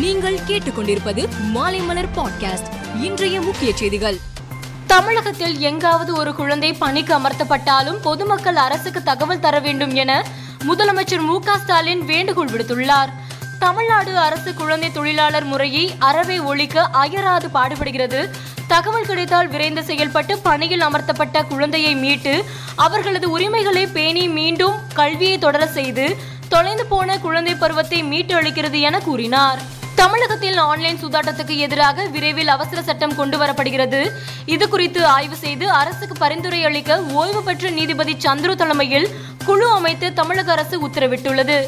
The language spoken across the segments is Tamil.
நீங்கள் கேட்டுக்கொண்டிருப்பது மாலைமலர் பாட்காஸ்ட். இன்றைய முக்கிய செய்திகள். தமிழகத்தில் எங்காவது ஒரு குழந்தை பணிக்கு அமர்த்தப்பட்டாலும் பொதுமக்கள் அரசுக்கு தகவல் தர வேண்டும் என முதலமைச்சர் மு க ஸ்டாலின் வேண்டுகோள் விடுத்துள்ளார். தமிழ்நாடு அரசு குழந்தை தொழிலாளர் முறையை அறவே ஒழிக்க அயராது பாடுபடுகிறது. தகவல் கிடைத்தால் விரைந்து செயல்பட்டு பணியில் அமர்த்தப்பட்ட குழந்தையை மீட்டு அவர்களது உரிமைகளை பேணி மீண்டும் கல்வியை தொடர செய்து தொலைந்து போன குழந்தை பருவத்தை மீட்டு அளிக்கிறது என கூறினார். தமிழகத்தில் ஆன்லைன் சூதாட்டத்துக்கு எதிராக விரைவில் அவசர சட்டம் கொண்டு வரப்படுகிறது இது குறித்து ஆய்வு செய்து அரசுக்கு பரிந்துரை அளிக்க ஓய்வு பெற்ற நீதிபதி சந்துரு தலைமையில் குழு அமைத்து தமிழக அரசு உத்தரவிட்டுள்ளது.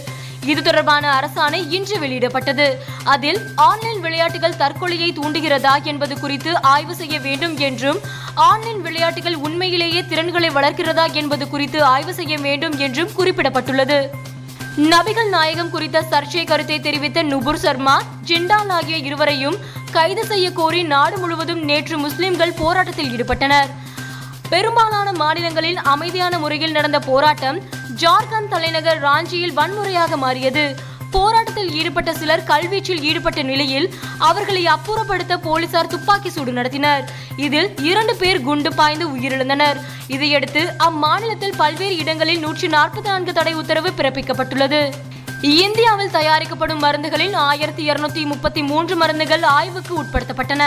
இது தொடர்பான அரசாணை இன்று வெளியிடப்பட்டது. அதில் ஆன்லைன் விளையாட்டுகள் தற்கொலையை தூண்டுகிறதா என்பது குறித்து ஆய்வு செய்ய வேண்டும் என்றும் ஆன்லைன் விளையாட்டுகள் உண்மையிலேயே திறன்களை வளர்க்கிறதா என்பது குறித்து ஆய்வு செய்ய வேண்டும் என்றும் குறிப்பிடப்பட்டுள்ளது. நபிகள் நாயகம் குறித்த சர்ச்சை கருத்தை தெரிவித்த நுபுர் சர்மா ஜிண்டால் ஆகிய இருவரையும் கைது செய்ய கோரி நாடு முழுவதும் நேற்று முஸ்லிம்கள் போராட்டத்தில் ஈடுபட்டனர். பெரும்பாலான மாநிலங்களில் அமைதியான முறையில் நடந்த போராட்டம் ஜார்க்கண்ட் தலைநகர் ராஞ்சியில் வன்முறையாக மாறியது. போராட்டத்தில் ஈடுபட்ட சிலர் கல்வீச்சில் ஈடுபட்ட நிலையில் அவர்களை அப்புறப்படுத்த போலீசார் துப்பாக்கி சூடு நடத்தினர். இதில் இரண்டு பேர் குண்டு பாய்ந்து உயிரிழந்தனர். இதையடுத்து அம்மாநிலத்தில் பல்வேறு இடங்களில் நூற்றி நாற்பத்தி நான்கு தடை உத்தரவு பிறப்பிக்கப்பட்டுள்ளது. இந்தியாவில் தயாரிக்கப்படும் மருந்துகளில் ஆயிரத்தி இருநூத்தி முப்பத்தி மூன்று மருந்துகள் ஆய்வுக்கு உட்படுத்தப்பட்டன.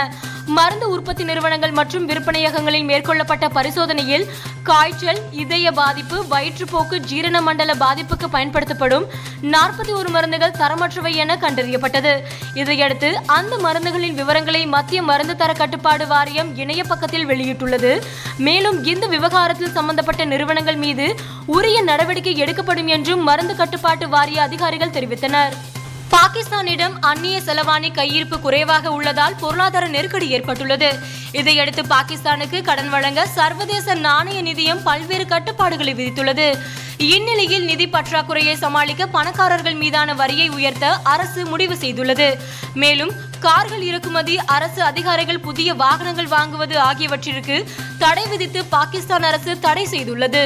மருந்து உற்பத்தி நிறுவனங்கள் மற்றும் விற்பனையகங்களில் மேற்கொள்ளப்பட்ட பரிசோதனையில் காய்ச்சல் இதய பாதிப்பு வயிற்றுப்போக்கு ஜீரண மண்டல பாதிப்புக்கு பயன்படுத்தப்படும் நாற்பத்தி ஒரு மருந்துகள் தரமற்றவை என கண்டறியப்பட்டது. இதையடுத்து அந்த மருந்துகளின் விவரங்களை மத்திய மருந்து தர கட்டுப்பாடு வாரியம் இணைய பக்கத்தில் வெளியிட்டுள்ளது. மேலும் இந்த விவகாரத்தில் சம்பந்தப்பட்ட நிறுவனங்கள் மீது உரிய நடவடிக்கை எடுக்கப்படும் என்றும் மருந்து கட்டுப்பாட்டு வாரிய அதிகாரிகள் தெரிவித்தனர். பாகிஸ்தானிடம் அந்நிய செலவாணி கையிருப்பு குறைவாக உள்ளதால் பொருளாதார நெருக்கடி ஏற்பட்டுள்ளது. இதையடுத்து பாகிஸ்தானுக்கு கடன் வழங்க சர்வதேச நாணய நிதியம் பல்வேறு கட்டுப்பாடுகளை விதித்துள்ளது. இந்நிலையில் நிதி பற்றாக்குறையை சமாளிக்க பணக்காரர்கள் மீதான வரியை உயர்த்த அரசு முடிவு செய்துள்ளது. மேலும் கார்கள் இறக்குமதி அரசு அதிகாரிகள் புதிய வாகனங்கள் வாங்குவது ஆகியவற்றிற்கு தடை விதித்து பாகிஸ்தான் அரசு தடை செய்துள்ளது.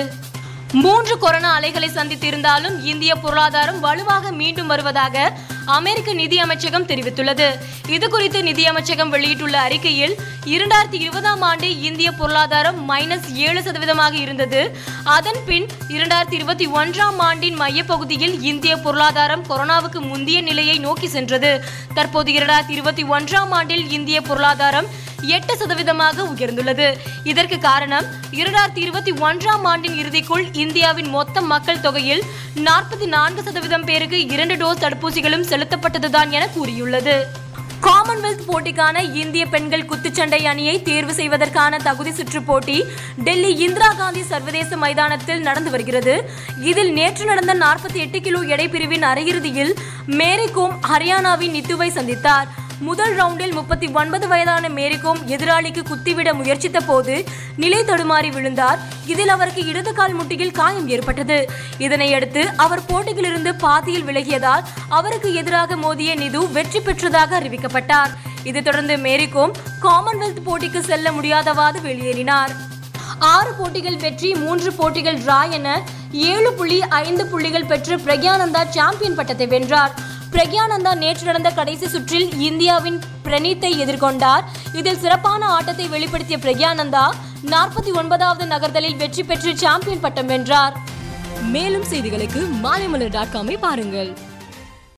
மூன்று கொரோனா அலைகளை சந்தித்திருந்தாலும் இந்திய பொருளாதாரம் வலுவாக மீண்டும் வருவதாக அமெரிக்க நிதி அமைச்சகம் தெரிவித்துள்ளது. இது குறித்து நிதியமைச்சகம் வெளியிட்டுள்ள அறிக்கையில் இரண்டாயிரத்தி இருபதாம் ஆண்டு இந்திய பொருளாதாரம் மைனஸ் ஏழு சதவீதமாக இருந்தது. அதன் பின் இரண்டாயிரத்தி இருபத்தி ஒன்றாம் ஆண்டின் மையப்பகுதியில் இந்திய பொருளாதாரம் கொரோனாவுக்கு முந்தைய நிலையை நோக்கி சென்றது. தற்போது இரண்டாயிரத்தி இருபத்தி ஒன்றாம் ஆண்டில் இந்திய பொருளாதாரம் எட்டு சதவீதமாக உயர்ந்துள்ளது. இதற்கு காரணம் இரண்டாயிரத்தி இருபத்தி ஒன்றாம் ஆண்டின் இறுதிக்குள் இந்தியாவின் மொத்த மக்கள் தொகையில் நாற்பத்தி நான்கு சதவீதம் பேருக்கு இரண்டு டோஸ் தடுப்பூசிகளும் செலுத்தப்பட்டதுதான் என கூறியுள்ளது. காமன்வெல்த் போட்டிக்கான இந்திய பெண்கள் குத்துச்சண்டை அணியை தேர்வு செய்வதற்கான தகுதி சுற்று போட்டி டெல்லி இந்திரா காந்தி சர்வதேச மைதானத்தில் நடந்து வருகிறது. இதில் நேற்று நடந்த நாற்பத்தி எட்டு கிலோ எடை பிரிவின் அரையிறுதியில் மேரி கோம் ஹரியானாவின் நித்துவை சந்தித்தார். முதல் ரவுண்டில் முப்பத்தி ஒன்பது வயதான மேரிகோம் எதிராளிக்கு குத்திவிட முயற்சித்த போது நிலை தடுமாறி விழுந்தார். இதில் அவருக்கு இடது கால் முட்டியில் காயம் ஏற்பட்டது. இதனையடுத்து அவர் போட்டியிலிருந்து பாதியில் விலகியதால் அவருக்கு எதிராக மோதிய நிது வெற்றி பெற்றதாக அறிவிக்கப்பட்டார். இதைத் தொடர்ந்து மேரிகோம் காமன்வெல்த் போட்டிக்கு செல்ல முடியாதவாறு வெளியேறினார். ஆறு போட்டிகள் வெற்றி மூன்று போட்டிகள் டிரா என ஏழு புள்ளி ஐந்து புள்ளிகள் பெற்று பிரக்யானந்தா சாம்பியன் பட்டத்தை வென்றார். பிரக்யானந்தா நேற்று நடந்த கடைசி சுற்றில் இந்தியாவின் பிரணீத்தை எதிர்கொண்டார். இதில் சிறப்பான ஆட்டத்தை வெளிப்படுத்திய பிரக்யானந்தா நாற்பத்தி ஒன்பதாவது நகர்தலில் வெற்றி பெற்று சாம்பியன் பட்டம் வென்றார். மேலும் செய்திகளுக்கு மாலைமலர் டாட் காமை பாருங்கள்.